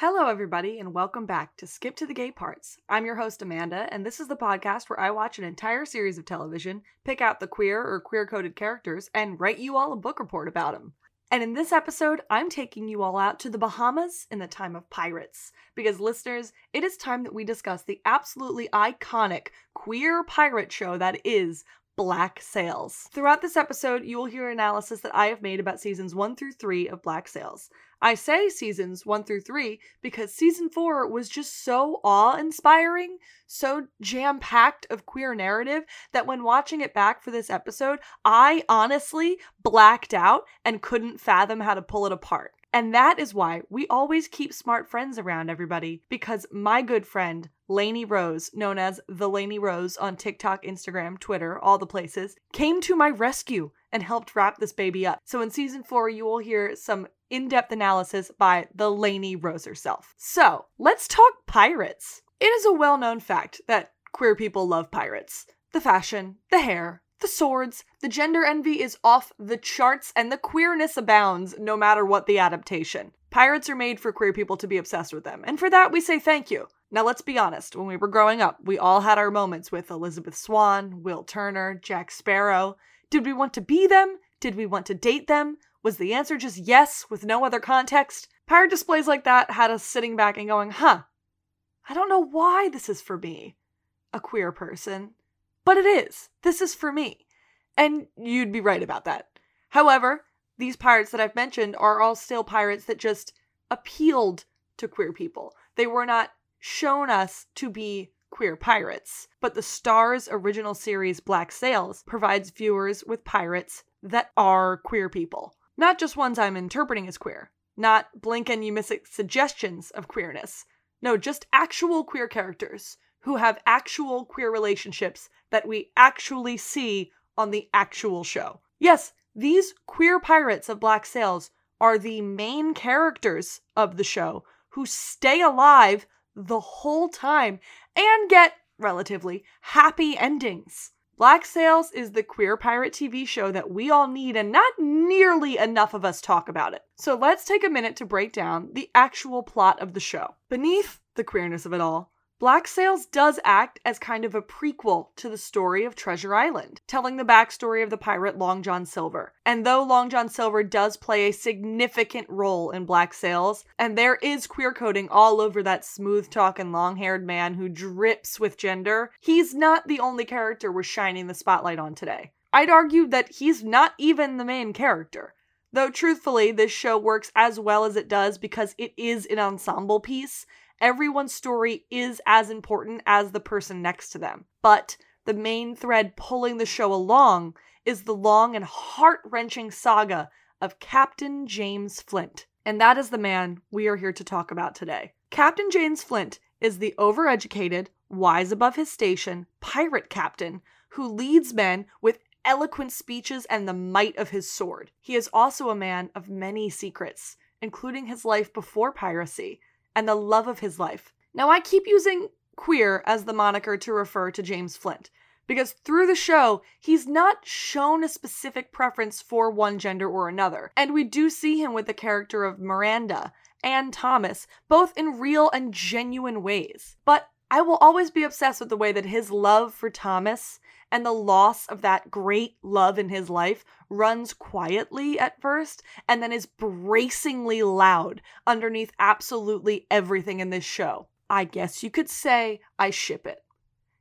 Hello, everybody, and welcome back to Skip to the Gay Parts. I'm your host, Amanda, and this is the podcast where I watch an entire series of television, pick out the queer or queer coded characters, and write you all a book report about them. And in this episode, I'm taking you all out to the Bahamas in the time of pirates. Because, listeners, it is time that we discuss the absolutely iconic queer pirate show that is Black Sails. Throughout this episode, you will hear analysis that I have made about seasons 1 through 3 of Black Sails. I say seasons 1 through 3 because season 4 was just so awe inspiring, so jam packed of queer narrative that when watching it back for this episode, I honestly blacked out and couldn't fathom how to pull it apart. And that is why we always keep smart friends around everybody because my good friend, Lainey Rose, known as the Lainey Rose on TikTok, Instagram, Twitter, all the places, came to my rescue and helped wrap this baby up. So in season four, you will hear some in depth analysis by the Lainey Rose herself. So let's talk pirates. It is a well known fact that queer people love pirates. The fashion, the hair, the swords, the gender envy is off the charts, and the queerness abounds no matter what the adaptation. Pirates are made for queer people to be obsessed with them, and for that we say thank you. Now let's be honest, when we were growing up, we all had our moments with Elizabeth Swann, Will Turner, Jack Sparrow. Did we want to be them? Did we want to date them? Was the answer just yes with no other context? Pirate displays like that had us sitting back and going, huh, I don't know why this is for me, a queer person. But it is. This is for me. And you'd be right about that. However, these pirates that I've mentioned are all still pirates that just appealed to queer people. They were not shown us to be queer pirates. But the Starz original series Black Sails provides viewers with pirates that are queer people. Not just ones I'm interpreting as queer, not blink and you miss it suggestions of queerness. No, just actual queer characters who have actual queer relationships that we actually see on the actual show. Yes, these queer pirates of Black Sails are the main characters of the show who stay alive the whole time and get relatively happy endings. Black Sails is the queer pirate TV show that we all need, and not nearly enough of us talk about it. So let's take a minute to break down the actual plot of the show. Beneath the queerness of it all, Black Sails does act as kind of a prequel to the story of Treasure Island, telling the backstory of the pirate Long John Silver. And though Long John Silver does play a significant role in Black Sails, and there is queer coding all over that smooth talking long haired man who drips with gender, he's not the only character we're shining the spotlight on today. I'd argue that he's not even the main character. Though truthfully, this show works as well as it does because it is an ensemble piece everyone's story is as important as the person next to them. But the main thread pulling the show along is the long and heart wrenching saga of Captain James Flint. And that is the man we are here to talk about today. Captain James Flint is the overeducated, wise above his station, pirate captain who leads men with eloquent speeches and the might of his sword. He is also a man of many secrets, including his life before piracy and the love of his life. Now, I keep using queer as the moniker to refer to James Flint because through the show, he's not shown a specific preference for one gender or another. And we do see him with the character of Miranda and Thomas, both in real and genuine ways. But I will always be obsessed with the way that his love for Thomas and the loss of that great love in his life runs quietly at first and then is bracingly loud underneath absolutely everything in this show. I guess you could say I ship it.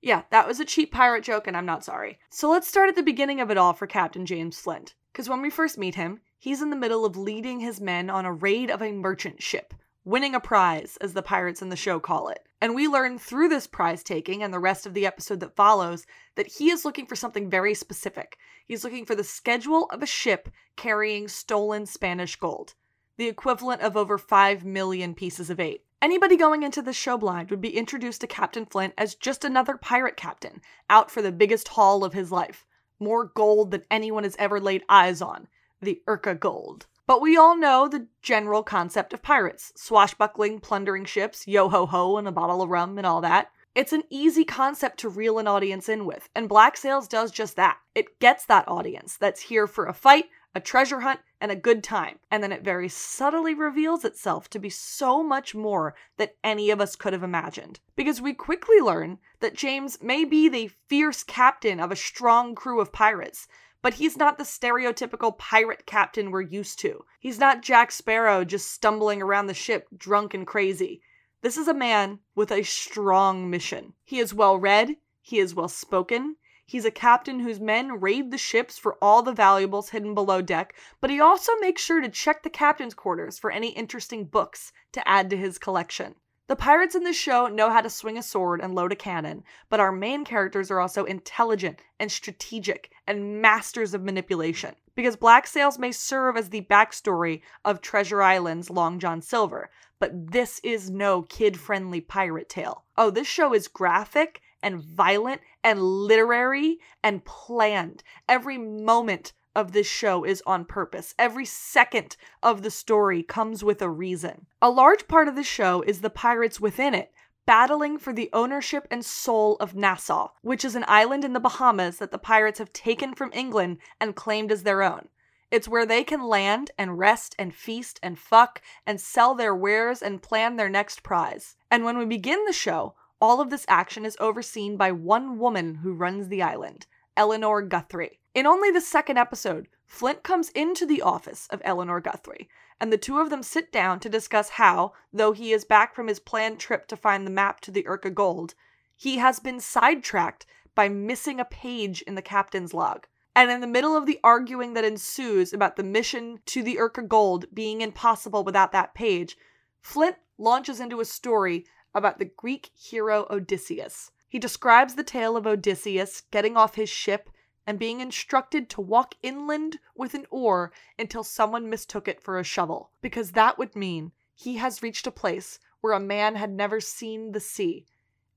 Yeah, that was a cheap pirate joke, and I'm not sorry. So let's start at the beginning of it all for Captain James Flint. Because when we first meet him, he's in the middle of leading his men on a raid of a merchant ship winning a prize, as the pirates in the show call it. And we learn through this prize taking and the rest of the episode that follows that he is looking for something very specific. He's looking for the schedule of a ship carrying stolen Spanish gold, the equivalent of over 5 million pieces of eight. Anybody going into the show blind would be introduced to Captain Flint as just another pirate captain, out for the biggest haul of his life. More gold than anyone has ever laid eyes on. The Urca gold. But we all know the general concept of pirates swashbuckling, plundering ships, yo ho ho, and a bottle of rum, and all that. It's an easy concept to reel an audience in with, and Black Sails does just that. It gets that audience that's here for a fight, a treasure hunt, and a good time. And then it very subtly reveals itself to be so much more than any of us could have imagined. Because we quickly learn that James may be the fierce captain of a strong crew of pirates, but he's not the stereotypical pirate captain we're used to. He's not Jack Sparrow just stumbling around the ship drunk and crazy. This is a man with a strong mission. He is well read, he is well spoken, He's a captain whose men raid the ships for all the valuables hidden below deck, but he also makes sure to check the captain's quarters for any interesting books to add to his collection. The pirates in this show know how to swing a sword and load a cannon, but our main characters are also intelligent and strategic and masters of manipulation. Because Black Sails may serve as the backstory of Treasure Island's Long John Silver, but this is no kid friendly pirate tale. Oh, this show is graphic and violent and literary and planned. Every moment of this show is on purpose. Every second of the story comes with a reason. A large part of the show is the pirates within it battling for the ownership and soul of Nassau, which is an island in the Bahamas that the pirates have taken from England and claimed as their own. It's where they can land and rest and feast and fuck and sell their wares and plan their next prize. And when we begin the show, all of this action is overseen by one woman who runs the island, Eleanor Guthrie. In only the second episode, Flint comes into the office of Eleanor Guthrie, and the two of them sit down to discuss how, though he is back from his planned trip to find the map to the Urca Gold, he has been sidetracked by missing a page in the captain's log. And in the middle of the arguing that ensues about the mission to the Urca Gold being impossible without that page, Flint launches into a story about the Greek hero Odysseus. He describes the tale of Odysseus getting off his ship and being instructed to walk inland with an oar until someone mistook it for a shovel, because that would mean he has reached a place where a man had never seen the sea,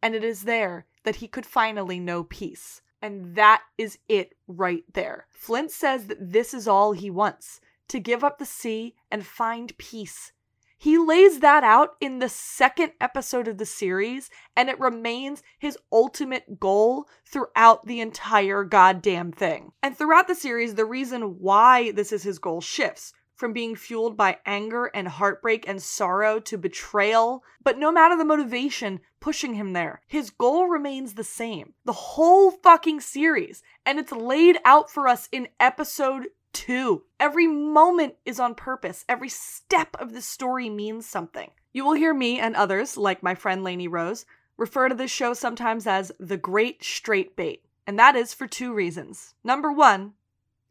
and it is there that he could finally know peace. And that is it right there. Flint says that this is all he wants to give up the sea and find peace he lays that out in the second episode of the series, and it remains his ultimate goal throughout the entire goddamn thing. And throughout the series, the reason why this is his goal shifts from being fueled by anger and heartbreak and sorrow to betrayal. But no matter the motivation pushing him there, his goal remains the same. The whole fucking series. And it's laid out for us in episode two. Every moment is on purpose. Every step of the story means something. You will hear me and others, like my friend Lainey Rose, refer to this show sometimes as the Great Straight Bait. And that is for two reasons. Number one,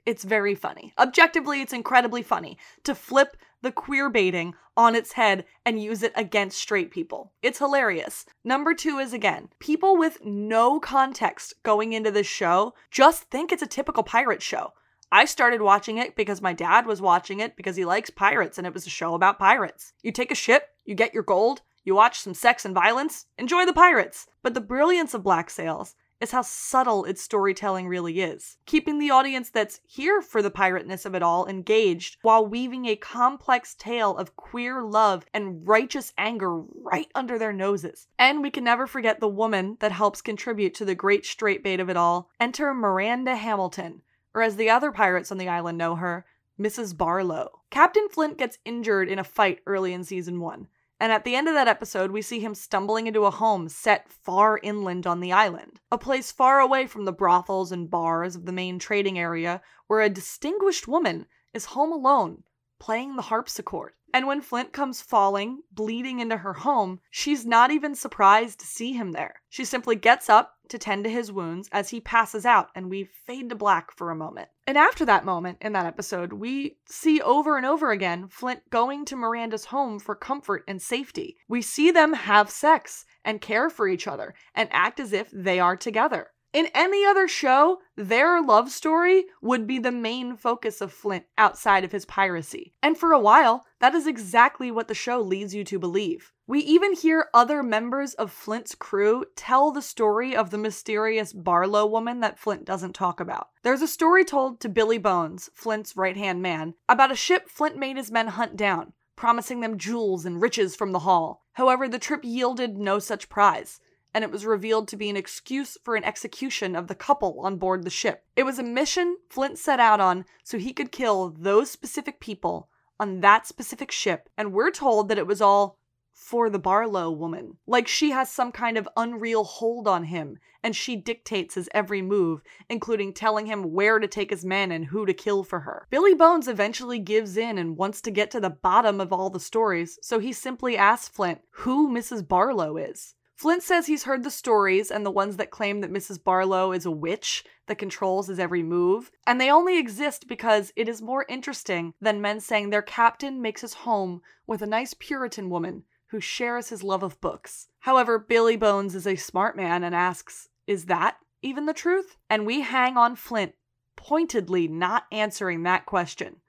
it's very funny. Objectively, it's incredibly funny to flip the queer baiting on its head and use it against straight people. It's hilarious. Number two is again, people with no context going into this show just think it's a typical pirate show. I started watching it because my dad was watching it because he likes pirates and it was a show about pirates. You take a ship, you get your gold, you watch some sex and violence, enjoy the pirates. But the brilliance of Black Sails is how subtle its storytelling really is, keeping the audience that's here for the pirateness of it all engaged while weaving a complex tale of queer love and righteous anger right under their noses. And we can never forget the woman that helps contribute to the great straight bait of it all. Enter Miranda Hamilton, or as the other pirates on the island know her, Mrs. Barlow. Captain Flint gets injured in a fight early in season one, and at the end of that episode, we see him stumbling into a home set far inland on the island, a place far away from the brothels and bars of the main trading area, where a distinguished woman is home alone, playing the harpsichord. And when Flint comes falling, bleeding into her home, she's not even surprised to see him there. She simply gets up to tend to his wounds as he passes out, and we fade to black for a moment. And after that moment in that episode, we see over and over again Flint going to Miranda's home for comfort and safety. We see them have sex and care for each other and act as if they are together. In any other show, their love story would be the main focus of Flint outside of his piracy. And for a while, that is exactly what the show leads you to believe. We even hear other members of Flint's crew tell the story of the mysterious Barlow woman that Flint doesn't talk about. There's a story told to Billy Bones, Flint's right hand man, about a ship Flint made his men hunt down, promising them jewels and riches from the haul. However, the trip yielded no such prize and it was revealed to be an excuse for an execution of the couple on board the ship. It was a mission Flint set out on so he could kill those specific people on that specific ship, and we're told that it was all for the Barlow woman. Like she has some kind of unreal hold on him, and she dictates his every move, including telling him where to take his men and who to kill for her. Billy Bones eventually gives in and wants to get to the bottom of all the stories, so he simply asks Flint who Mrs. Barlow is. Flint says he's heard the stories and the ones that claim that Mrs. Barlow is a witch that controls his every move, and they only exist because it is more interesting than men saying their captain makes his home with a nice Puritan woman who shares his love of books. However, Billy Bones is a smart man and asks, Is that even the truth? And we hang on Flint pointedly not answering that question,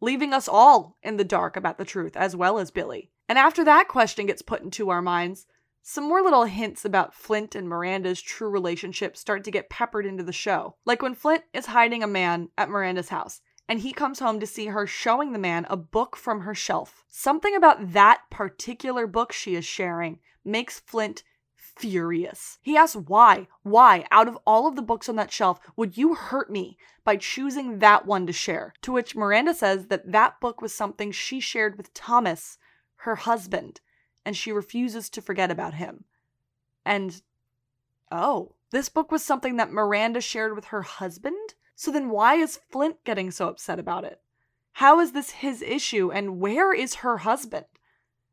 leaving us all in the dark about the truth, as well as Billy. And after that question gets put into our minds, some more little hints about Flint and Miranda's true relationship start to get peppered into the show. Like when Flint is hiding a man at Miranda's house, and he comes home to see her showing the man a book from her shelf. Something about that particular book she is sharing makes Flint furious. He asks why, why, out of all of the books on that shelf, would you hurt me by choosing that one to share? To which Miranda says that that book was something she shared with Thomas, her husband, and she refuses to forget about him. And oh, this book was something that Miranda shared with her husband? So then why is Flint getting so upset about it? How is this his issue and where is her husband?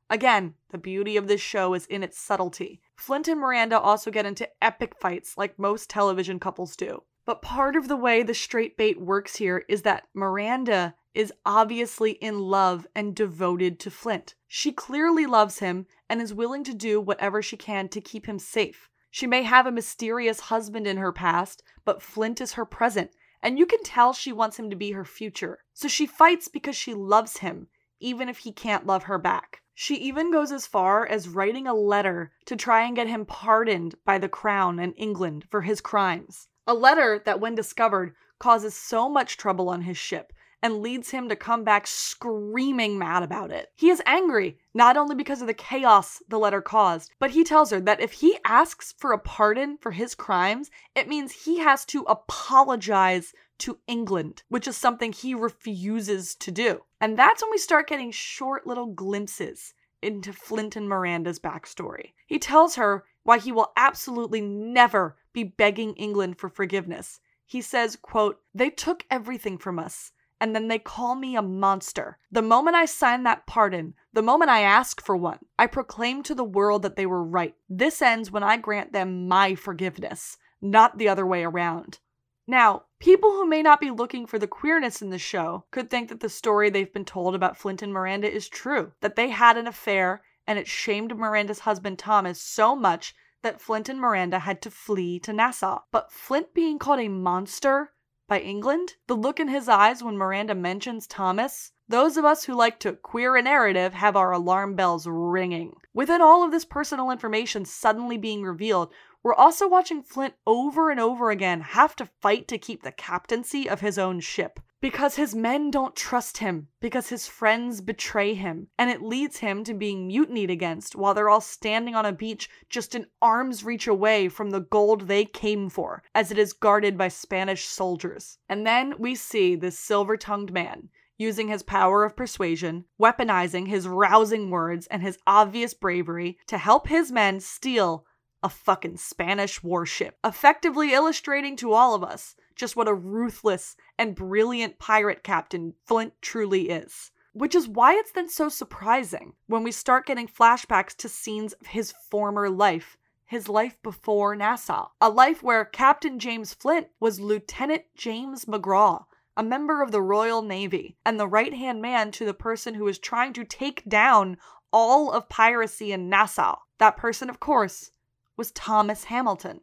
Again, the beauty of this show is in its subtlety. Flint and Miranda also get into epic fights like most television couples do. But part of the way the straight bait works here is that Miranda is obviously in love and devoted to Flint. She clearly loves him and is willing to do whatever she can to keep him safe. She may have a mysterious husband in her past, but Flint is her present, and you can tell she wants him to be her future. So she fights because she loves him, even if he can't love her back. She even goes as far as writing a letter to try and get him pardoned by the crown and England for his crimes. A letter that, when discovered, causes so much trouble on his ship and leads him to come back screaming mad about it. He is angry, not only because of the chaos the letter caused, but he tells her that if he asks for a pardon for his crimes, it means he has to apologize to England, which is something he refuses to do. And that's when we start getting short little glimpses into Flint and Miranda's backstory. He tells her why he will absolutely never be begging England for forgiveness. He says, quote, "They took everything from us and then they call me a monster. The moment I sign that pardon, the moment I ask for one, I proclaim to the world that they were right. This ends when I grant them my forgiveness, not the other way around. Now, people who may not be looking for the queerness in the show could think that the story they've been told about Flint and Miranda is true, that they had an affair and it shamed Miranda's husband Thomas so much that Flint and Miranda had to flee to Nassau. But Flint being called a monster by England? The look in his eyes when Miranda mentions Thomas? Those of us who like to queer a narrative have our alarm bells ringing. Within all of this personal information suddenly being revealed, we're also watching Flint over and over again have to fight to keep the captaincy of his own ship because his men don't trust him, because his friends betray him, and it leads him to being mutinied against while they're all standing on a beach just an arm's reach away from the gold they came for, as it is guarded by Spanish soldiers. And then we see this silver tongued man using his power of persuasion, weaponizing his rousing words and his obvious bravery to help his men steal a fucking Spanish warship, effectively illustrating to all of us just what a ruthless and brilliant pirate captain Flint truly is. Which is why it's then so surprising when we start getting flashbacks to scenes of his former life, his life before Nassau. A life where Captain James Flint was Lieutenant James McGraw, a member of the Royal Navy, and the right hand man to the person who was trying to take down all of piracy in Nassau. That person, of course, was Thomas Hamilton.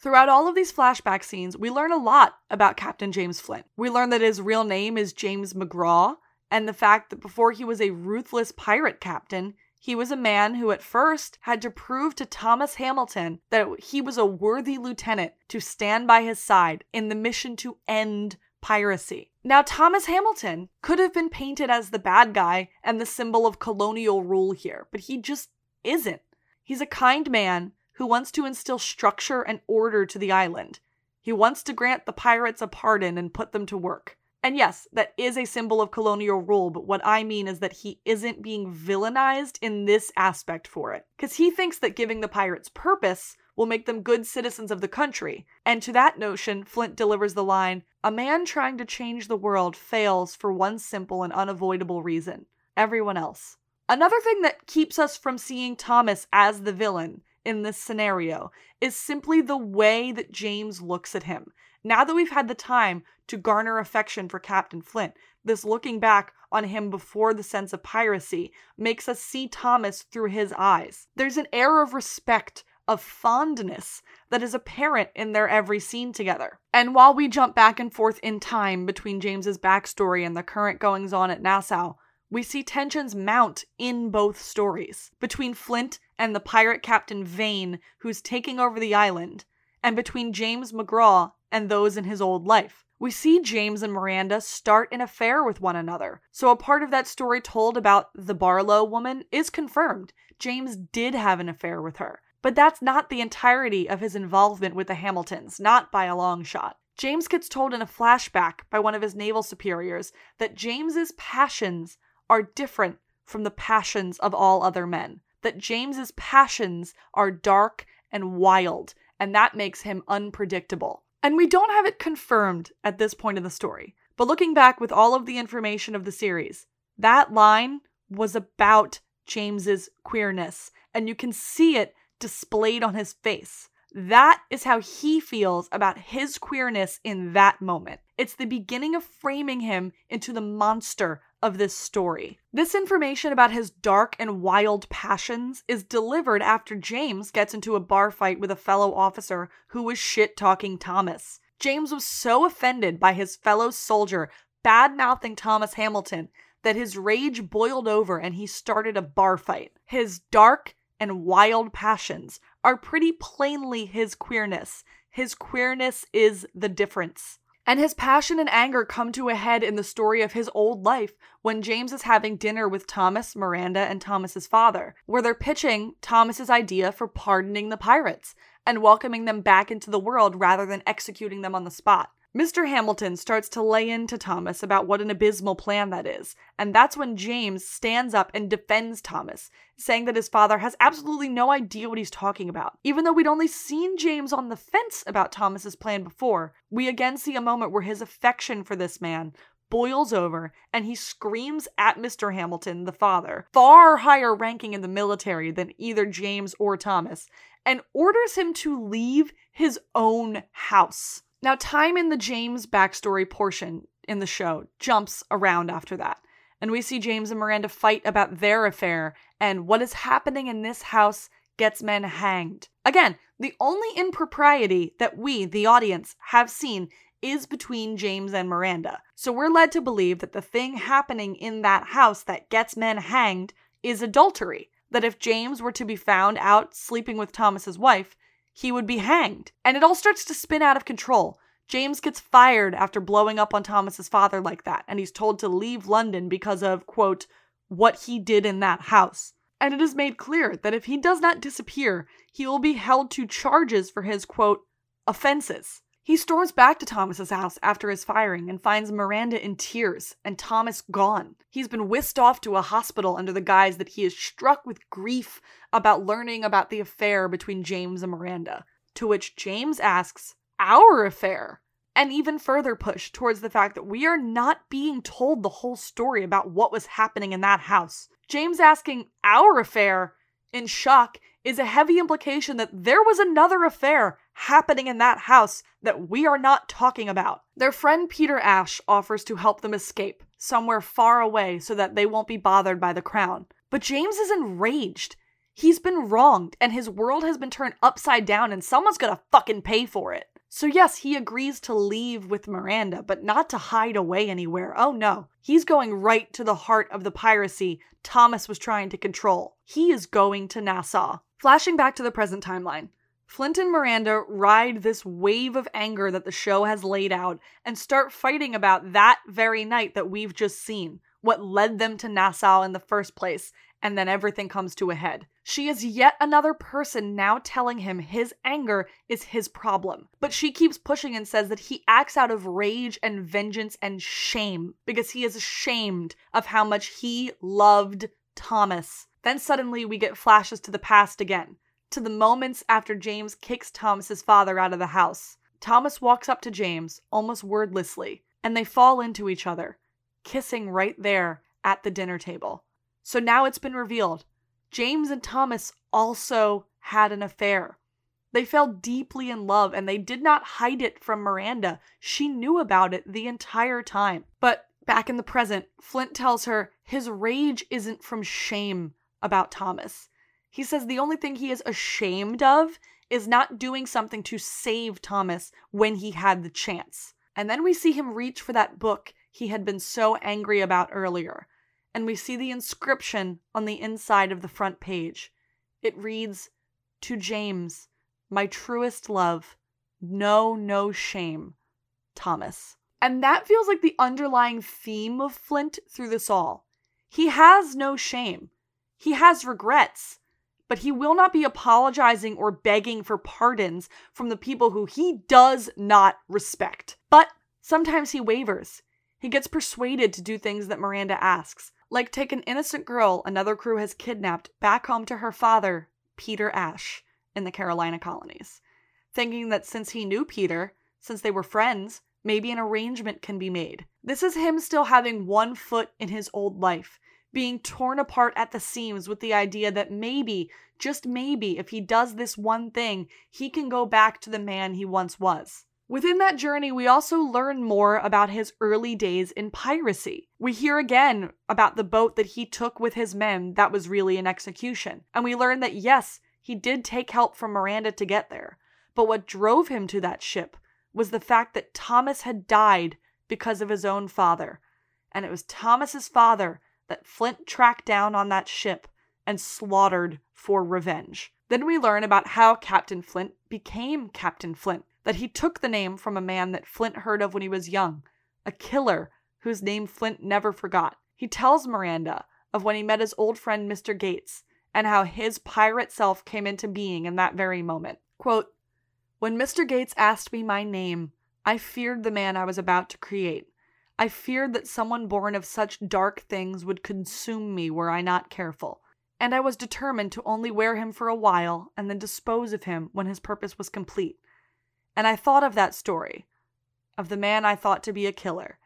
Throughout all of these flashback scenes, we learn a lot about Captain James Flint. We learn that his real name is James McGraw, and the fact that before he was a ruthless pirate captain, he was a man who at first had to prove to Thomas Hamilton that he was a worthy lieutenant to stand by his side in the mission to end piracy. Now, Thomas Hamilton could have been painted as the bad guy and the symbol of colonial rule here, but he just isn't. He's a kind man who wants to instill structure and order to the island. He wants to grant the pirates a pardon and put them to work. And yes, that is a symbol of colonial rule, but what I mean is that he isn't being villainized in this aspect for it. Because he thinks that giving the pirates purpose will make them good citizens of the country. And to that notion, Flint delivers the line A man trying to change the world fails for one simple and unavoidable reason everyone else. Another thing that keeps us from seeing Thomas as the villain in this scenario is simply the way that James looks at him. Now that we've had the time to garner affection for Captain Flint, this looking back on him before the sense of piracy makes us see Thomas through his eyes. There's an air of respect, of fondness that is apparent in their every scene together. And while we jump back and forth in time between James's backstory and the current goings on at Nassau, we see tensions mount in both stories between Flint and the pirate captain Vane, who's taking over the island, and between James McGraw and those in his old life. We see James and Miranda start an affair with one another. So, a part of that story told about the Barlow woman is confirmed. James did have an affair with her. But that's not the entirety of his involvement with the Hamiltons, not by a long shot. James gets told in a flashback by one of his naval superiors that James's passions are different from the passions of all other men. That James's passions are dark and wild, and that makes him unpredictable. And we don't have it confirmed at this point in the story. But looking back with all of the information of the series, that line was about James's queerness, and you can see it displayed on his face. That is how he feels about his queerness in that moment. It's the beginning of framing him into the monster of this story. This information about his dark and wild passions is delivered after James gets into a bar fight with a fellow officer who was shit talking Thomas. James was so offended by his fellow soldier bad mouthing Thomas Hamilton that his rage boiled over and he started a bar fight. His dark and wild passions are pretty plainly his queerness. His queerness is the difference. And his passion and anger come to a head in the story of his old life when James is having dinner with Thomas, Miranda, and Thomas's father, where they're pitching Thomas's idea for pardoning the pirates and welcoming them back into the world rather than executing them on the spot. Mr. Hamilton starts to lay into Thomas about what an abysmal plan that is, and that's when James stands up and defends Thomas, saying that his father has absolutely no idea what he's talking about. Even though we'd only seen James on the fence about Thomas's plan before, we again see a moment where his affection for this man boils over and he screams at Mr. Hamilton, the father, far higher ranking in the military than either James or Thomas, and orders him to leave his own house. Now, time in the James backstory portion in the show jumps around after that, and we see James and Miranda fight about their affair, and what is happening in this house gets men hanged. Again, the only impropriety that we, the audience, have seen is between James and Miranda. So we're led to believe that the thing happening in that house that gets men hanged is adultery. That if James were to be found out sleeping with Thomas's wife, he would be hanged. And it all starts to spin out of control. James gets fired after blowing up on Thomas's father like that, and he's told to leave London because of, quote, what he did in that house. And it is made clear that if he does not disappear, he will be held to charges for his, quote, offenses. He storms back to Thomas's house after his firing and finds Miranda in tears and Thomas gone. He's been whisked off to a hospital under the guise that he is struck with grief about learning about the affair between James and Miranda. To which James asks, Our affair? And even further push towards the fact that we are not being told the whole story about what was happening in that house. James asking, Our affair? In shock is a heavy implication that there was another affair happening in that house that we are not talking about. Their friend Peter Ash offers to help them escape somewhere far away so that they won't be bothered by the crown. But James is enraged. He's been wronged and his world has been turned upside down and someone's gonna fucking pay for it. So, yes, he agrees to leave with Miranda, but not to hide away anywhere. Oh no. He's going right to the heart of the piracy Thomas was trying to control. He is going to Nassau. Flashing back to the present timeline, Flint and Miranda ride this wave of anger that the show has laid out and start fighting about that very night that we've just seen, what led them to Nassau in the first place, and then everything comes to a head. She is yet another person now telling him his anger is his problem. But she keeps pushing and says that he acts out of rage and vengeance and shame because he is ashamed of how much he loved Thomas. Then suddenly we get flashes to the past again, to the moments after James kicks Thomas's father out of the house. Thomas walks up to James almost wordlessly, and they fall into each other, kissing right there at the dinner table. So now it's been revealed James and Thomas also had an affair. They fell deeply in love and they did not hide it from Miranda. She knew about it the entire time. But back in the present, Flint tells her his rage isn't from shame about Thomas. He says the only thing he is ashamed of is not doing something to save Thomas when he had the chance. And then we see him reach for that book he had been so angry about earlier and we see the inscription on the inside of the front page. It reads, To James, my truest love, no, no shame, Thomas. And that feels like the underlying theme of Flint through this all. He has no shame. He has regrets, but he will not be apologizing or begging for pardons from the people who he does not respect. But sometimes he wavers. He gets persuaded to do things that Miranda asks, like take an innocent girl another crew has kidnapped back home to her father, Peter Ash, in the Carolina colonies, thinking that since he knew Peter, since they were friends, maybe an arrangement can be made. This is him still having one foot in his old life, being torn apart at the seams with the idea that maybe, just maybe, if he does this one thing, he can go back to the man he once was. Within that journey, we also learn more about his early days in piracy. We hear again about the boat that he took with his men that was really an execution. And we learn that yes, he did take help from Miranda to get there. But what drove him to that ship was the fact that Thomas had died because of his own father. And it was Thomas's father that Flint tracked down on that ship and slaughtered for revenge. Then we learn about how Captain Flint became Captain Flint that he took the name from a man that Flint heard of when he was young, a killer whose name Flint never forgot. He tells Miranda of when he met his old friend Mr. Gates and how his pirate self came into being in that very moment. Quote, When Mr. Gates asked me my name, I feared the man I was about to create. I feared that someone born of such dark things would consume me were I not careful. And I was determined to only wear him for a while and then dispose of him when his purpose was complete. And I thought of that story, of the man I thought to be a killer.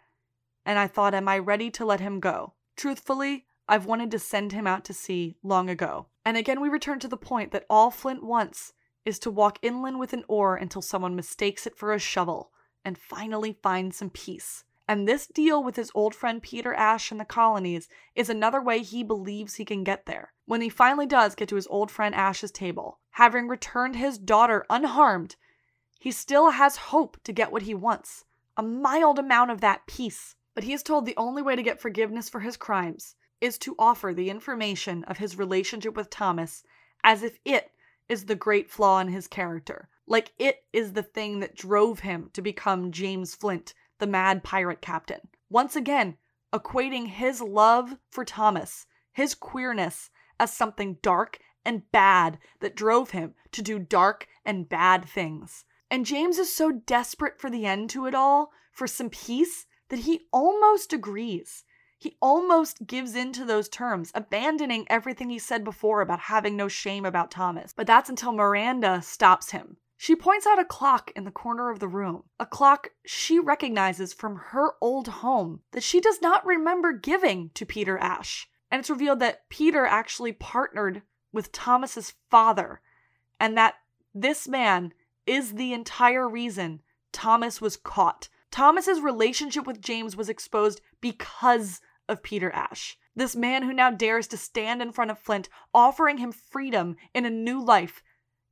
And I thought, am I ready to let him go? Truthfully, I've wanted to send him out to sea long ago. And again, we return to the point that all Flint wants is to walk inland with an oar until someone mistakes it for a shovel and finally find some peace. And this deal with his old friend Peter Ash in the colonies is another way he believes he can get there. When he finally does get to his old friend Ash's table, having returned his daughter unharmed, he still has hope to get what he wants a mild amount of that peace. But he is told the only way to get forgiveness for his crimes is to offer the information of his relationship with Thomas as if it is the great flaw in his character. Like it is the thing that drove him to become James Flint, the mad pirate captain. Once again, equating his love for Thomas, his queerness, as something dark and bad that drove him to do dark and bad things. And James is so desperate for the end to it all, for some peace, that he almost agrees. He almost gives in to those terms, abandoning everything he said before about having no shame about Thomas. But that's until Miranda stops him. She points out a clock in the corner of the room, a clock she recognizes from her old home that she does not remember giving to Peter Ash. And it's revealed that Peter actually partnered with Thomas's father, and that this man is the entire reason Thomas was caught. Thomas's relationship with James was exposed because of Peter Ash. This man who now dares to stand in front of Flint, offering him freedom in a new life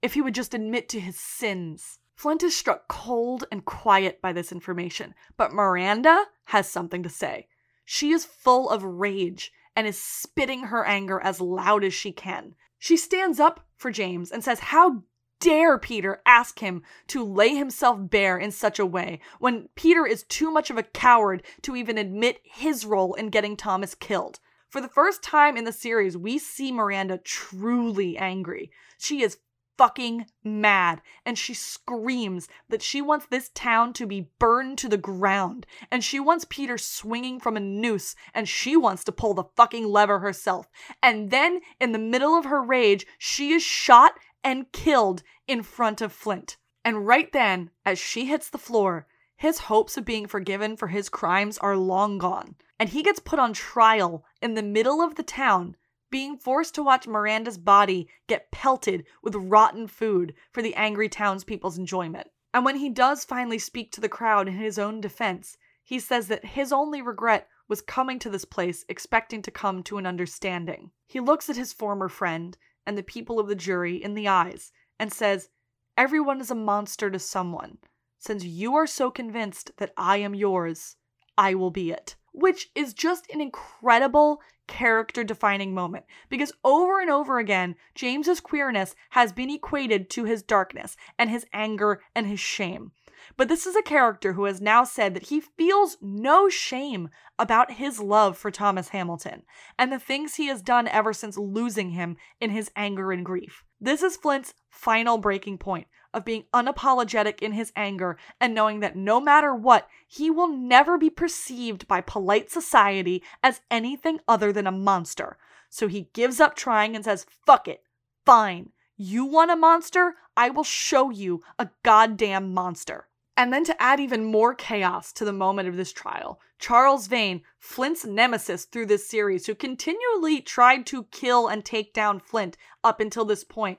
if he would just admit to his sins. Flint is struck cold and quiet by this information, but Miranda has something to say. She is full of rage and is spitting her anger as loud as she can. She stands up for James and says, How dare Peter ask him to lay himself bare in such a way when Peter is too much of a coward to even admit his role in getting Thomas killed? For the first time in the series, we see Miranda truly angry. She is fucking mad and she screams that she wants this town to be burned to the ground and she wants Peter swinging from a noose and she wants to pull the fucking lever herself. And then in the middle of her rage, she is shot and killed in front of Flint. And right then, as she hits the floor, his hopes of being forgiven for his crimes are long gone, and he gets put on trial in the middle of the town being forced to watch Miranda's body get pelted with rotten food for the angry townspeople's enjoyment. And when he does finally speak to the crowd in his own defense, he says that his only regret was coming to this place expecting to come to an understanding. He looks at his former friend and the people of the jury in the eyes and says, Everyone is a monster to someone. Since you are so convinced that I am yours, I will be it. Which is just an incredible character defining moment because over and over again, James's queerness has been equated to his darkness and his anger and his shame. But this is a character who has now said that he feels no shame about his love for Thomas Hamilton and the things he has done ever since losing him in his anger and grief. This is Flint's final breaking point of being unapologetic in his anger and knowing that no matter what, he will never be perceived by polite society as anything other than a monster. So he gives up trying and says, fuck it, fine. You want a monster? I will show you a goddamn monster. And then to add even more chaos to the moment of this trial, Charles Vane, Flint's nemesis through this series, who continually tried to kill and take down Flint up until this point,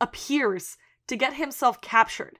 appears to get himself captured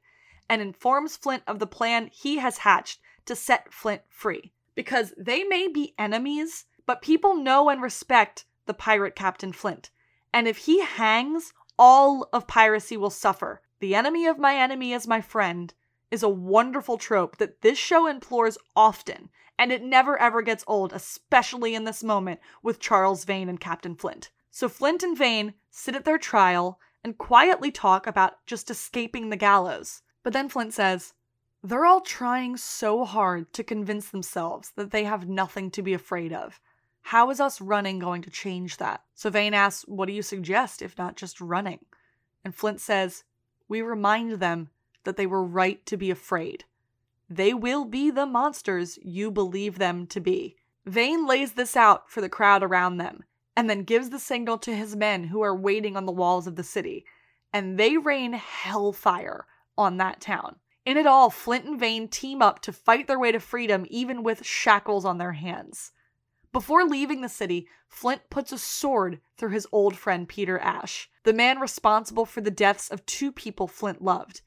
and informs Flint of the plan he has hatched to set Flint free. Because they may be enemies, but people know and respect the pirate Captain Flint. And if he hangs, all of piracy will suffer. The enemy of my enemy is my friend is a wonderful trope that this show implores often, and it never ever gets old, especially in this moment with Charles Vane and Captain Flint. So Flint and Vane sit at their trial, and quietly talk about just escaping the gallows. But then Flint says, They're all trying so hard to convince themselves that they have nothing to be afraid of. How is us running going to change that? So Vane asks, What do you suggest, if not just running? And Flint says, We remind them that they were right to be afraid. They will be the monsters you believe them to be. Vane lays this out for the crowd around them, and then gives the signal to his men who are waiting on the walls of the city, and they rain hellfire on that town. In it all, Flint and Vane team up to fight their way to freedom, even with shackles on their hands. Before leaving the city, Flint puts a sword through his old friend Peter Ash, the man responsible for the deaths of two people Flint loved.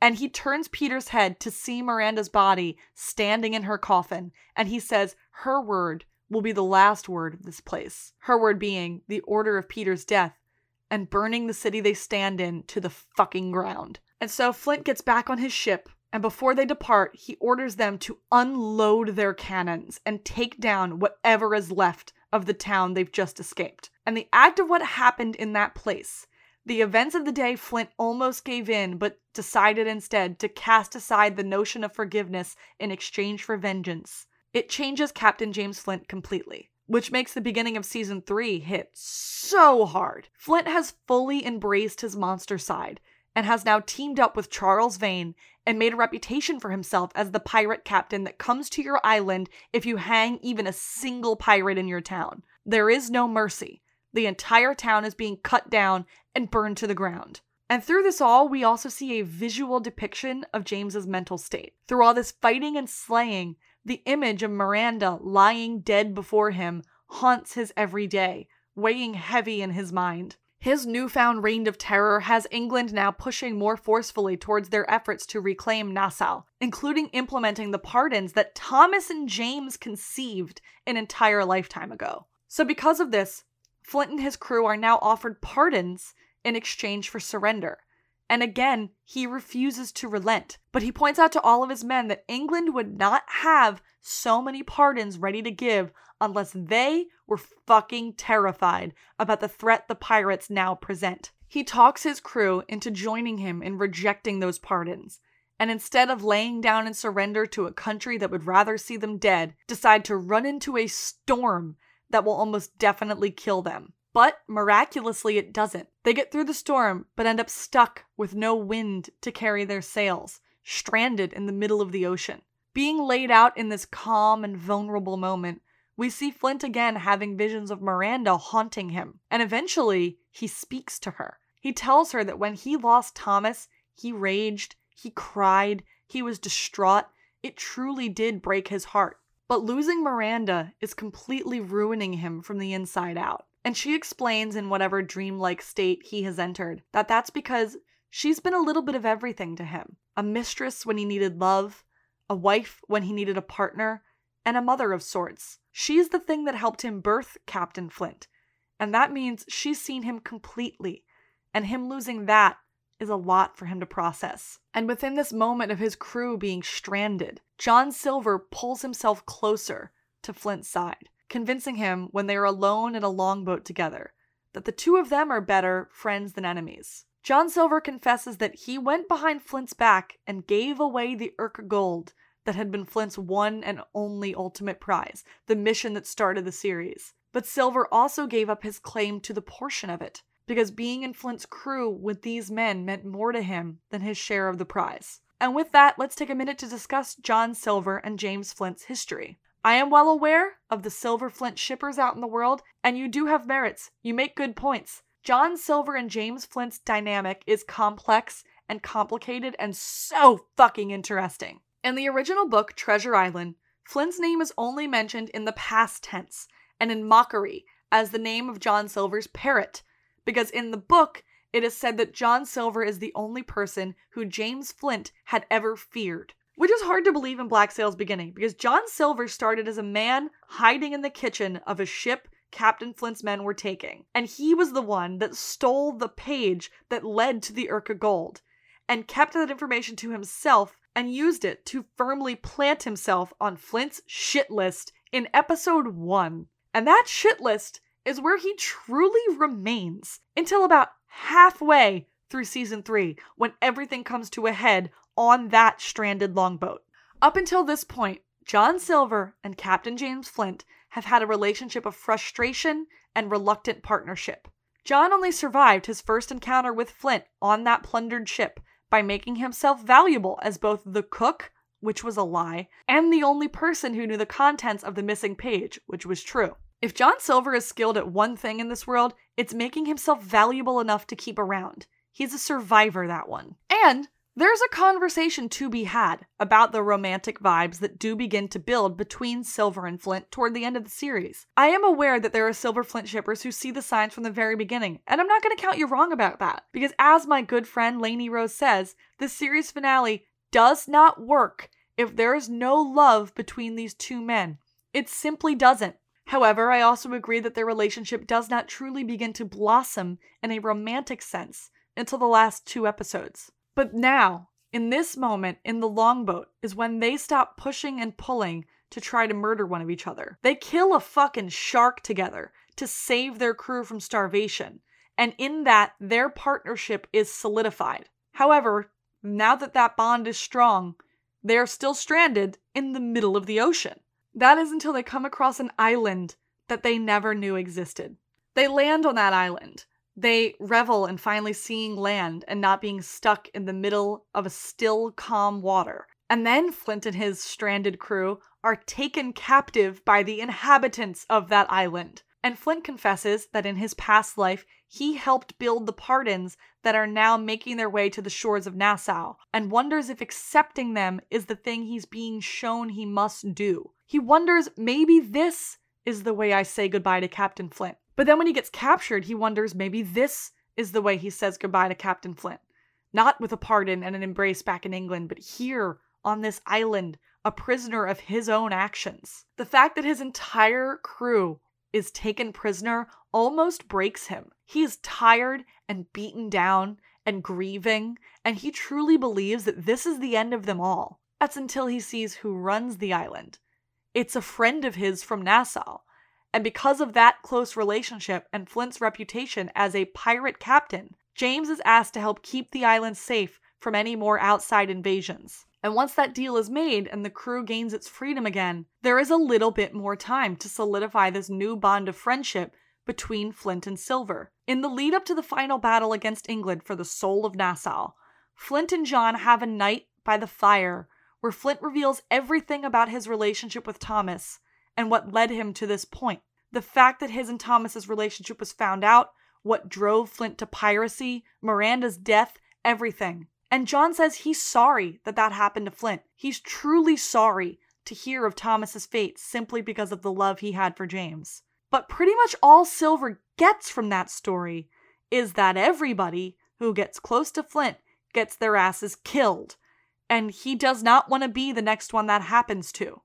And he turns Peter's head to see Miranda's body standing in her coffin, and he says her word will be the last word of this place. Her word being the order of Peter's death and burning the city they stand in to the fucking ground. And so Flint gets back on his ship, and before they depart, he orders them to unload their cannons and take down whatever is left of the town they've just escaped. And the act of what happened in that place, the events of the day Flint almost gave in, but decided instead to cast aside the notion of forgiveness in exchange for vengeance, it changes Captain James Flint completely, which makes the beginning of season 3 hit so hard. Flint has fully embraced his monster side and has now teamed up with Charles Vane and made a reputation for himself as the pirate captain that comes to your island if you hang even a single pirate in your town. There is no mercy. The entire town is being cut down and burned to the ground. And through this all, we also see a visual depiction of James's mental state. Through all this fighting and slaying, the image of Miranda lying dead before him haunts his every day, weighing heavy in his mind. His newfound reign of terror has England now pushing more forcefully towards their efforts to reclaim Nassau, including implementing the pardons that Thomas and James conceived an entire lifetime ago. So, because of this, Flint and his crew are now offered pardons in exchange for surrender, and again, he refuses to relent. But he points out to all of his men that England would not have so many pardons ready to give unless they were fucking terrified about the threat the pirates now present. He talks his crew into joining him in rejecting those pardons, and instead of laying down and surrender to a country that would rather see them dead, decide to run into a storm that will almost definitely kill them. But miraculously, it doesn't. They get through the storm, but end up stuck with no wind to carry their sails, stranded in the middle of the ocean. Being laid out in this calm and vulnerable moment, we see Flint again having visions of Miranda haunting him, and eventually he speaks to her. He tells her that when he lost Thomas, he raged, he cried, he was distraught. It truly did break his heart. But losing Miranda is completely ruining him from the inside out. And she explains in whatever dreamlike state he has entered that that's because she's been a little bit of everything to him a mistress when he needed love, a wife when he needed a partner, and a mother of sorts. She's the thing that helped him birth Captain Flint. And that means she's seen him completely. And him losing that is a lot for him to process. And within this moment of his crew being stranded, John Silver pulls himself closer to Flint's side, convincing him when they are alone in a longboat together that the two of them are better friends than enemies. John Silver confesses that he went behind Flint's back and gave away the Urca gold that had been Flint's one and only ultimate prize, the mission that started the series. But Silver also gave up his claim to the portion of it because being in Flint's crew with these men meant more to him than his share of the prize. And with that, let's take a minute to discuss John Silver and James Flint's history. I am well aware of the Silver Flint shippers out in the world, and you do have merits. You make good points. John Silver and James Flint's dynamic is complex and complicated and so fucking interesting. In the original book, Treasure Island, Flint's name is only mentioned in the past tense and in mockery as the name of John Silver's parrot, because in the book, it is said that John Silver is the only person who James Flint had ever feared. Which is hard to believe in Black Sail's beginning, because John Silver started as a man hiding in the kitchen of a ship Captain Flint's men were taking, and he was the one that stole the page that led to the Urca gold, and kept that information to himself and used it to firmly plant himself on Flint's shit list in episode 1. And that shit list is where he truly remains until about halfway through season three, when everything comes to a head on that stranded longboat. Up until this point, John Silver and Captain James Flint have had a relationship of frustration and reluctant partnership. John only survived his first encounter with Flint on that plundered ship by making himself valuable as both the cook, which was a lie, and the only person who knew the contents of the missing page, which was true. If John Silver is skilled at one thing in this world, it's making himself valuable enough to keep around. He's a survivor, that one. And there's a conversation to be had about the romantic vibes that do begin to build between Silver and Flint toward the end of the series. I am aware that there are Silver Flint shippers who see the signs from the very beginning, and I'm not going to count you wrong about that, because as my good friend Lainey Rose says, the series finale does not work if there is no love between these two men. It simply doesn't. However, I also agree that their relationship does not truly begin to blossom in a romantic sense until the last two episodes. But now, in this moment in the longboat, is when they stop pushing and pulling to try to murder one of each other. They kill a fucking shark together to save their crew from starvation, and in that, their partnership is solidified. However, now that that bond is strong, they are still stranded in the middle of the ocean. That is until they come across an island that they never knew existed. They land on that island. They revel in finally seeing land and not being stuck in the middle of a still, calm water. And then Flint and his stranded crew are taken captive by the inhabitants of that island. And Flint confesses that in his past life, he helped build the pardons that are now making their way to the shores of Nassau, and wonders if accepting them is the thing he's being shown he must do. He wonders maybe this is the way I say goodbye to Captain Flint. But then when he gets captured, he wonders maybe this is the way he says goodbye to Captain Flint. Not with a pardon and an embrace back in England, but here on this island, a prisoner of his own actions. The fact that his entire crew is taken prisoner almost breaks him. He is tired and beaten down and grieving, and he truly believes that this is the end of them all. That's until he sees who runs the island it's a friend of his from Nassau. And because of that close relationship and Flint's reputation as a pirate captain, James is asked to help keep the island safe from any more outside invasions. And once that deal is made and the crew gains its freedom again, there is a little bit more time to solidify this new bond of friendship between Flint and Silver. In the lead up to the final battle against England for the soul of Nassau, Flint and John have a night by the fire where Flint reveals everything about his relationship with Thomas and what led him to this point. The fact that his and Thomas's relationship was found out, what drove Flint to piracy, Miranda's death, everything. And John says he's sorry that that happened to Flint. He's truly sorry to hear of Thomas's fate simply because of the love he had for James. But pretty much all Silver gets from that story is that everybody who gets close to Flint gets their asses killed. And he does not want to be the next one that happens to.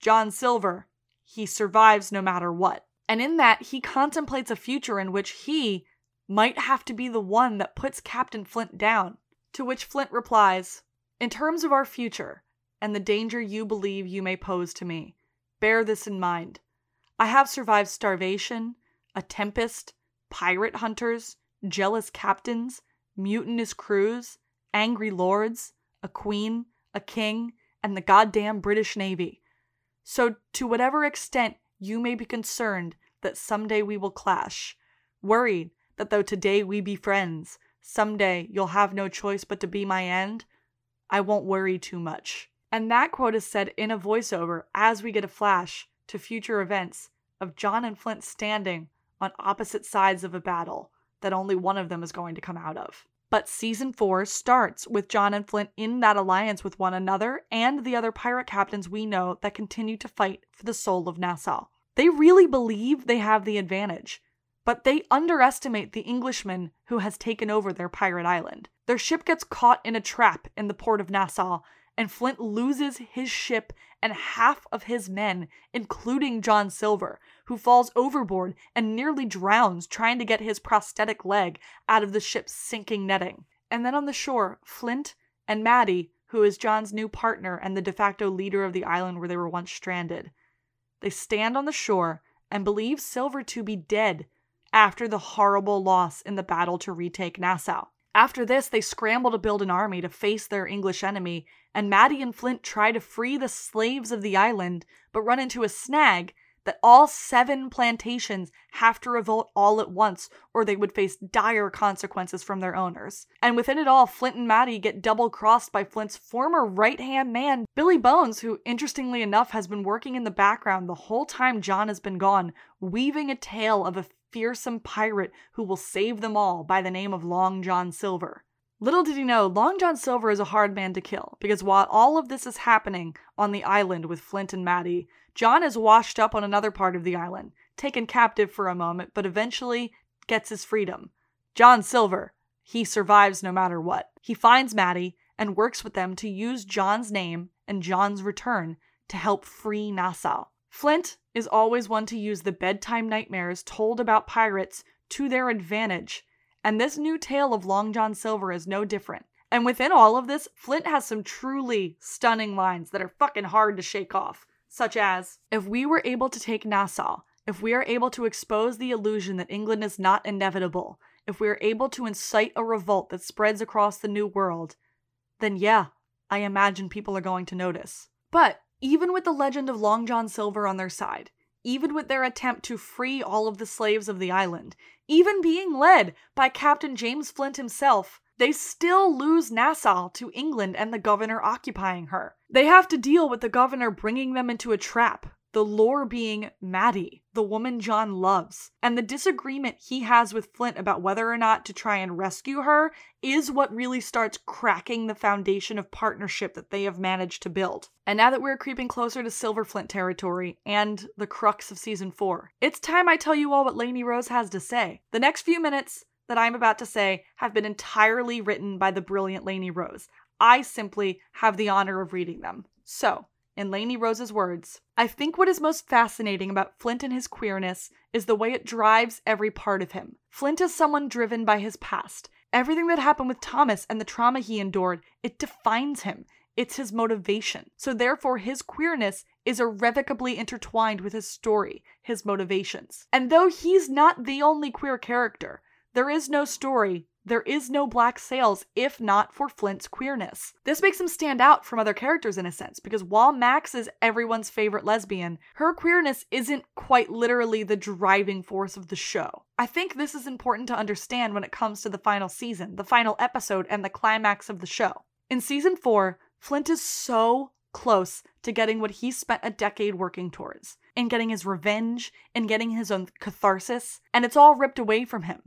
John Silver, he survives no matter what. And in that, he contemplates a future in which he might have to be the one that puts Captain Flint down. To which Flint replies, In terms of our future, and the danger you believe you may pose to me, bear this in mind. I have survived starvation, a tempest, pirate hunters, jealous captains, mutinous crews, angry lords, a queen, a king, and the goddamn British Navy. So, to whatever extent you may be concerned that someday we will clash, worried that though today we be friends, someday you'll have no choice but to be my end, I won't worry too much. And that quote is said in a voiceover as we get a flash to future events of John and Flint standing on opposite sides of a battle that only one of them is going to come out of. But season 4 starts with John and Flint in that alliance with one another and the other pirate captains we know that continue to fight for the soul of Nassau. They really believe they have the advantage, but they underestimate the Englishman who has taken over their pirate island. Their ship gets caught in a trap in the port of Nassau and Flint loses his ship and half of his men, including John Silver, who falls overboard and nearly drowns trying to get his prosthetic leg out of the ship's sinking netting. And then on the shore, Flint and Madi, who is John's new partner and the de facto leader of the island where they were once stranded, they stand on the shore and believe Silver to be dead after the horrible loss in the battle to retake Nassau. After this, they scramble to build an army to face their English enemy, and Madi and Flint try to free the slaves of the island, but run into a snag that all seven plantations have to revolt all at once, or they would face dire consequences from their owners. And within it all, Flint and Madi get double crossed by Flint's former right hand man, Billy Bones, who, interestingly enough, has been working in the background the whole time John has been gone, weaving a tale of a fearsome pirate who will save them all by the name of Long John Silver. Little did he know, Long John Silver is a hard man to kill, because while all of this is happening on the island with Flint and Madi, John is washed up on another part of the island, taken captive for a moment, but eventually gets his freedom. John Silver, he survives no matter what. He finds Madi and works with them to use John's name and John's return to help free Nassau. Flint is always one to use the bedtime nightmares told about pirates to their advantage, and this new tale of Long John Silver is no different. And within all of this, Flint has some truly stunning lines that are fucking hard to shake off, such as If we were able to take Nassau, if we are able to expose the illusion that England is not inevitable, if we are able to incite a revolt that spreads across the New World, then yeah, I imagine people are going to notice. But even with the legend of Long John Silver on their side, even with their attempt to free all of the slaves of the island, even being led by Captain James Flint himself, they still lose Nassau to England and the governor occupying her. They have to deal with the governor bringing them into a trap, the lore being Madi, the woman John loves. And the disagreement he has with Flint about whether or not to try and rescue her is what really starts cracking the foundation of partnership that they have managed to build. And now that we're creeping closer to Silver Flint territory and the crux of season 4, it's time I tell you all what Lainey Rose has to say. The next few minutes that I'm about to say have been entirely written by the brilliant Lainey Rose. I simply have the honor of reading them. So, in Lainey Rose's words, I think what is most fascinating about Flint and his queerness is the way it drives every part of him. Flint is someone driven by his past. Everything that happened with Thomas and the trauma he endured, it defines him. It's his motivation. So, therefore, his queerness is irrevocably intertwined with his story, his motivations. And though he's not the only queer character, there is no story There is no black sails if not for Flint's queerness. This makes him stand out from other characters in a sense, because while Max is everyone's favorite lesbian, her queerness isn't quite literally the driving force of the show. I think this is important to understand when it comes to the final season, the final episode, and the climax of the show. In season 4, Flint is so close to getting what he spent a decade working towards, in getting his revenge, in getting his own catharsis, and it's all ripped away from him.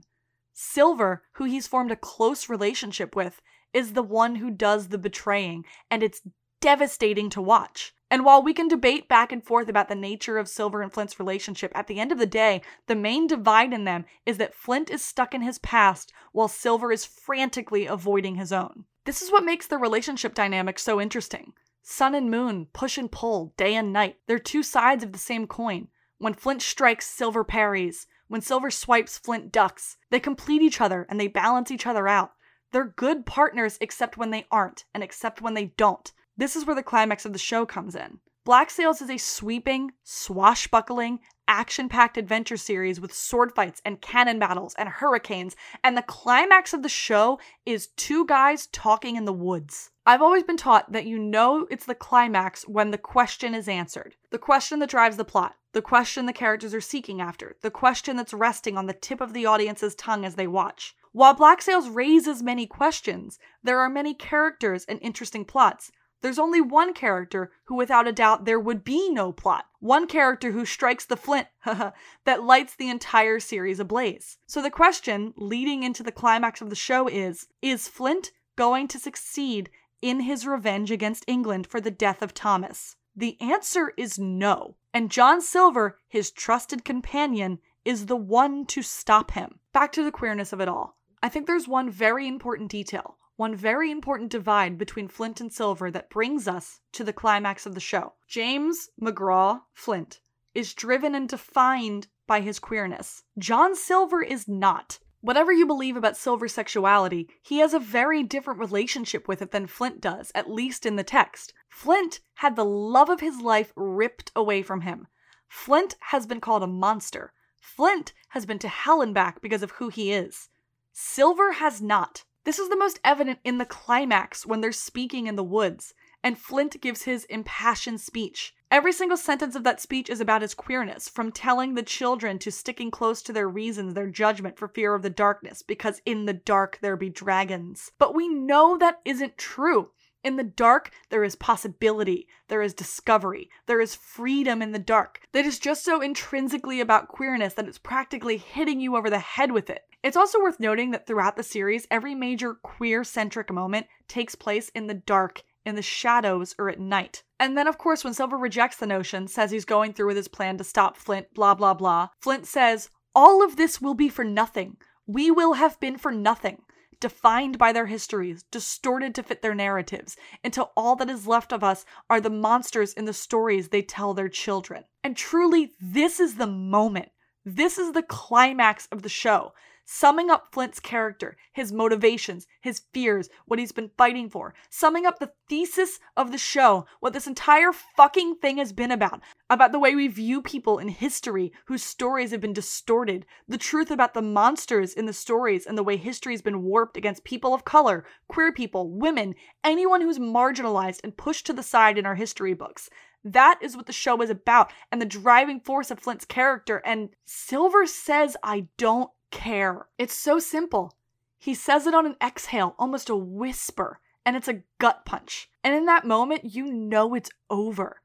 Silver, who he's formed a close relationship with, is the one who does the betraying, and it's devastating to watch. And while we can debate back and forth about the nature of Silver and Flint's relationship, at the end of the day, the main divide in them is that Flint is stuck in his past while Silver is frantically avoiding his own. This is what makes the relationship dynamic so interesting. Sun and moon push and pull day and night. They're two sides of the same coin. When Flint strikes, Silver parries. When Silver swipes, Flint ducks. They complete each other and they balance each other out. They're good partners except when they aren't, and except when they don't. This is where the climax of the show comes in. Black Sails is a sweeping, swashbuckling, action packed adventure series with sword fights and cannon battles and hurricanes, and the climax of the show is two guys talking in the woods. I've always been taught that you know it's the climax when the question is answered. The question that drives the plot, the question the characters are seeking after, the question that's resting on the tip of the audience's tongue as they watch. While Black Sails raises many questions, there are many characters and interesting plots. There's only one character who, without a doubt, there would be no plot. One character who strikes the flint that lights the entire series ablaze. So the question leading into the climax of the show is Is Flint going to succeed in his revenge against England for the death of Thomas? The answer is no. And John Silver, his trusted companion, is the one to stop him. Back to the queerness of it all. I think there's one very important detail one very important divide between Flint and Silver that brings us to the climax of the show. James McGraw Flint is driven and defined by his queerness. John Silver is not. Whatever you believe about Silver's sexuality, he has a very different relationship with it than Flint does, at least in the text. Flint had the love of his life ripped away from him. Flint has been called a monster. Flint has been to hell and back because of who he is. Silver has not. This is the most evident in the climax when they're speaking in the woods, and Flint gives his impassioned speech. Every single sentence of that speech is about his queerness, from telling the children to sticking close to their reasons, their judgment for fear of the darkness, because in the dark there be dragons. But we know that isn't true. In the dark, there is possibility, there is discovery, there is freedom in the dark that is just so intrinsically about queerness that it's practically hitting you over the head with it. It's also worth noting that throughout the series, every major queer centric moment takes place in the dark, in the shadows, or at night. And then, of course, when Silver rejects the notion, says he's going through with his plan to stop Flint, blah, blah, blah, Flint says, All of this will be for nothing. We will have been for nothing defined by their histories, distorted to fit their narratives, until all that is left of us are the monsters in the stories they tell their children. And truly, this is the moment. This is the climax of the show summing up Flint's character, his motivations, his fears, what he's been fighting for, summing up the thesis of the show, what this entire fucking thing has been about, about the way we view people in history whose stories have been distorted, the truth about the monsters in the stories and the way history has been warped against people of color, queer people, women, anyone who's marginalized and pushed to the side in our history books. That is what the show is about and the driving force of Flint's character. And Silver says, I don't care. It's so simple. He says it on an exhale, almost a whisper, and it's a gut punch. And in that moment, you know it's over.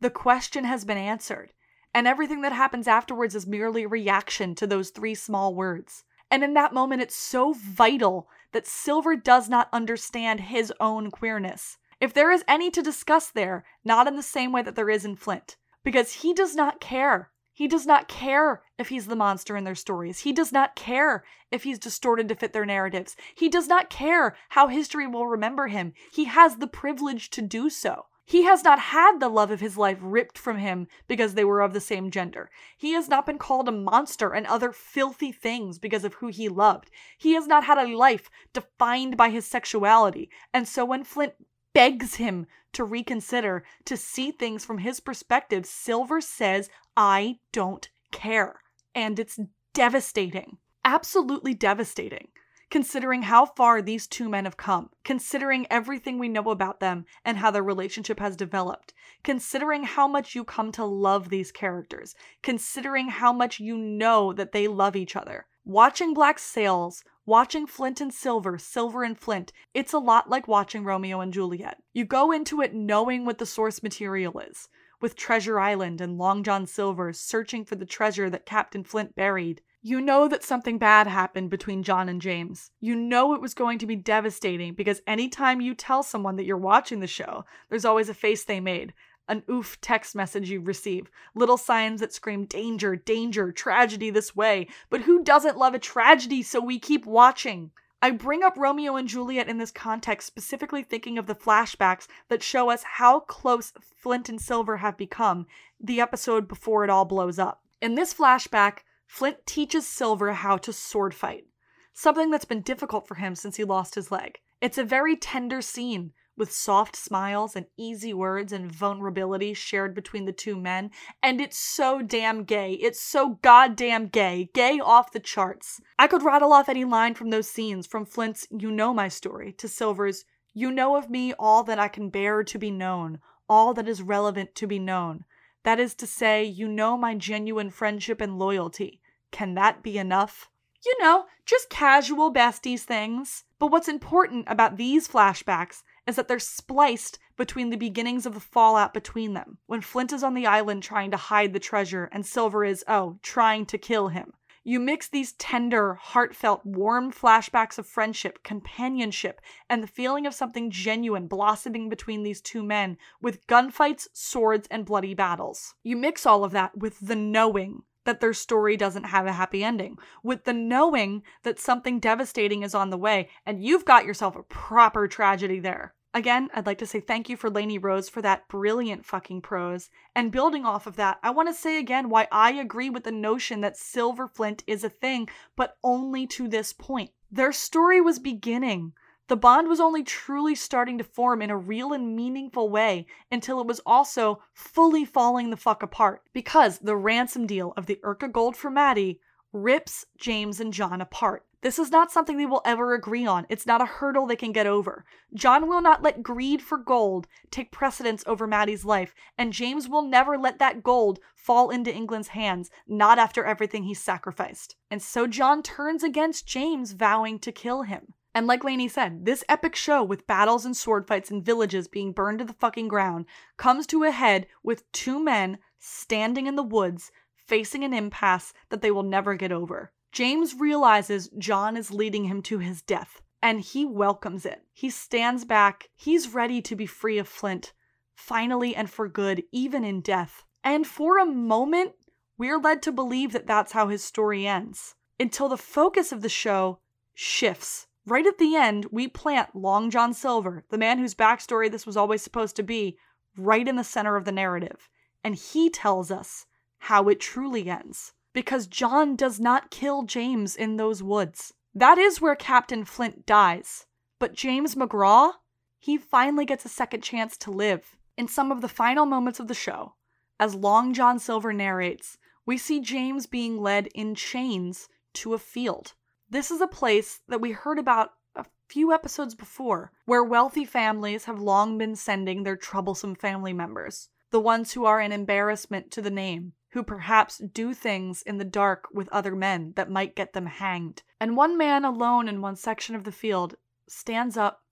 The question has been answered, and everything that happens afterwards is merely a reaction to those three small words. And in that moment, it's so vital that Silver does not understand his own queerness. If there is any to discuss there, not in the same way that there is in Flint, because he does not care. He does not care if he's the monster in their stories. He does not care if he's distorted to fit their narratives. He does not care how history will remember him. He has the privilege to do so. He has not had the love of his life ripped from him because they were of the same gender. He has not been called a monster and other filthy things because of who he loved. He has not had a life defined by his sexuality. And so when Flint begs him to reconsider, to see things from his perspective, Silver says, I don't care. And it's devastating. Absolutely devastating. considering how far these two men have come, considering everything we know about them and how their relationship has developed, considering how much you come to love these characters, considering how much you know that they love each other. Watching Black Sails, watching Flint and Silver, Silver and Flint, it's a lot like watching Romeo and Juliet. You go into it knowing what the source material is, with Treasure Island and Long John Silver searching for the treasure that Captain Flint buried. You know that something bad happened between John and James. You know it was going to be devastating because anytime you tell someone that you're watching the show, there's always a face they made, an oof text message you receive, little signs that scream danger, danger, tragedy this way. But who doesn't love a tragedy so we keep watching? I bring up Romeo and Juliet in this context, specifically thinking of the flashbacks that show us how close Flint and Silver have become the episode before it all blows up. In this flashback, Flint teaches Silver how to sword fight, something that's been difficult for him since he lost his leg. It's a very tender scene with soft smiles and easy words and vulnerability shared between the two men, and it's so damn gay. It's so goddamn gay. Gay off the charts. I could rattle off any line from those scenes, from Flint's You Know My Story to Silver's You Know of Me all that I can bear to be known, all that is relevant to be known. That is to say, you know my genuine friendship and loyalty. Can that be enough? You know, just casual besties things. But what's important about these flashbacks is that they're spliced between the beginnings of the fallout between them, when Flint is on the island trying to hide the treasure and Silver is, oh, trying to kill him. You mix these tender, heartfelt, warm flashbacks of friendship, companionship, and the feeling of something genuine blossoming between these two men with gunfights, swords, and bloody battles. You mix all of that with the knowing that their story doesn't have a happy ending, with the knowing that something devastating is on the way, and you've got yourself a proper tragedy there. Again, I'd like to say thank you for Lainey Rose for that brilliant fucking prose. And building off of that, I want to say again why I agree with the notion that Silver Flint is a thing, but only to this point. Their story was beginning. The bond was only truly starting to form in a real and meaningful way until it was also fully falling the fuck apart. Because the ransom deal of the Urca gold for Madi rips James and John apart. This is not something they will ever agree on. It's not a hurdle they can get over. John will not let greed for gold take precedence over Madi's life, and James will never let that gold fall into England's hands, not after everything he's sacrificed. And so John turns against James, vowing to kill him. And like Lainey said, this epic show with battles and sword fights and villages being burned to the fucking ground comes to a head with two men standing in the woods facing an impasse that they will never get over. James realizes John is leading him to his death, and he welcomes it. He stands back, he's ready to be free of Flint, finally and for good, even in death. And for a moment, we're led to believe that that's how his story ends, until the focus of the show shifts. Right at the end, we plant Long John Silver, the man whose backstory this was always supposed to be, right in the center of the narrative. And he tells us how it truly ends because John does not kill James in those woods. That is where Captain Flint dies. But James McGraw, he finally gets a second chance to live. In some of the final moments of the show, as Long John Silver narrates, we see James being led in chains to a field. This is a place that we heard about a few episodes before, where wealthy families have long been sending their troublesome family members, the ones who are an embarrassment to the name, who perhaps do things in the dark with other men that might get them hanged. And one man alone in one section of the field stands up,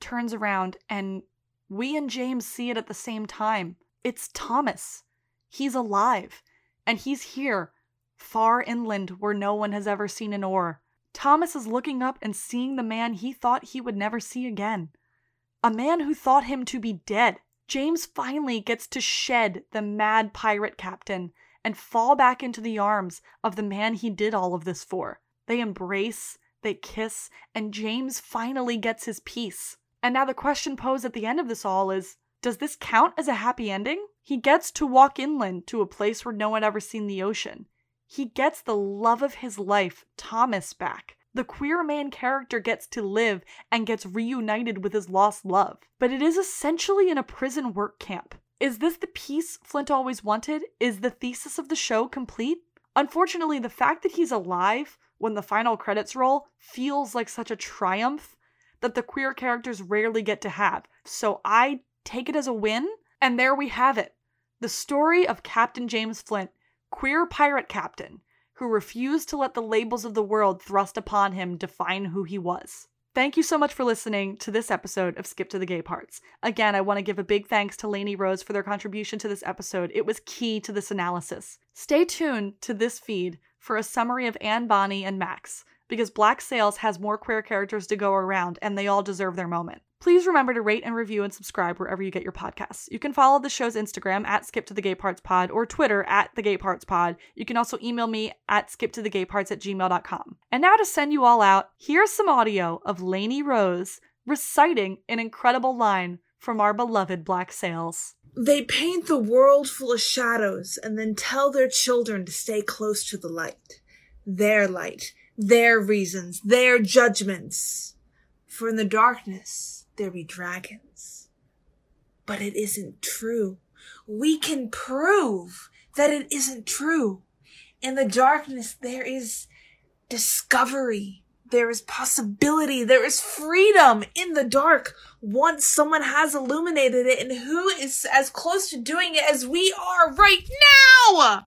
turns around, and we and James see it at the same time. It's Thomas. He's alive, and he's here, far inland where no one has ever seen an oar. Thomas is looking up and seeing the man he thought he would never see again. A man who thought him to be dead. James finally gets to shed the mad pirate captain and fall back into the arms of the man he did all of this for. They embrace, they kiss, and James finally gets his peace. And now the question posed at the end of this all is does this count as a happy ending? He gets to walk inland to a place where no one ever seen the ocean. He gets the love of his life, Thomas, back. The queer man character gets to live and gets reunited with his lost love. But it is essentially in a prison work camp. Is this the peace Flint always wanted? Is the thesis of the show complete? Unfortunately, the fact that he's alive when the final credits roll feels like such a triumph that the queer characters rarely get to have. So I take it as a win, and there we have it. The story of Captain James Flint, queer pirate captain, who refused to let the labels of the world thrust upon him define who he was. Thank you so much for listening to this episode of Skip to the Gay Parts. Again, I want to give a big thanks to Lainey Rose for their contribution to this episode. It was key to this analysis. Stay tuned to this feed for a summary of Anne Bonny and Max, because Black Sails has more queer characters to go around and they all deserve their moment. Please remember to rate and review and subscribe wherever you get your podcasts. You can follow the show's Instagram at Skip to the Gay Parts Pod or Twitter at The Gay Parts Pod. You can also email me at skiptothegayparts at gmail.com. And now to send you all out, here's some audio of Lainey Rose reciting an incredible line from our beloved Black Sails. They paint the world full of shadows and then tell their children to stay close to the light. Their light, their reasons, their judgments. For in the darkness, there be dragons. But it isn't true. We can prove that it isn't true. In the darkness, there is discovery. There is possibility. There is freedom in the dark once someone has illuminated it and who is as close to doing it as we are right now.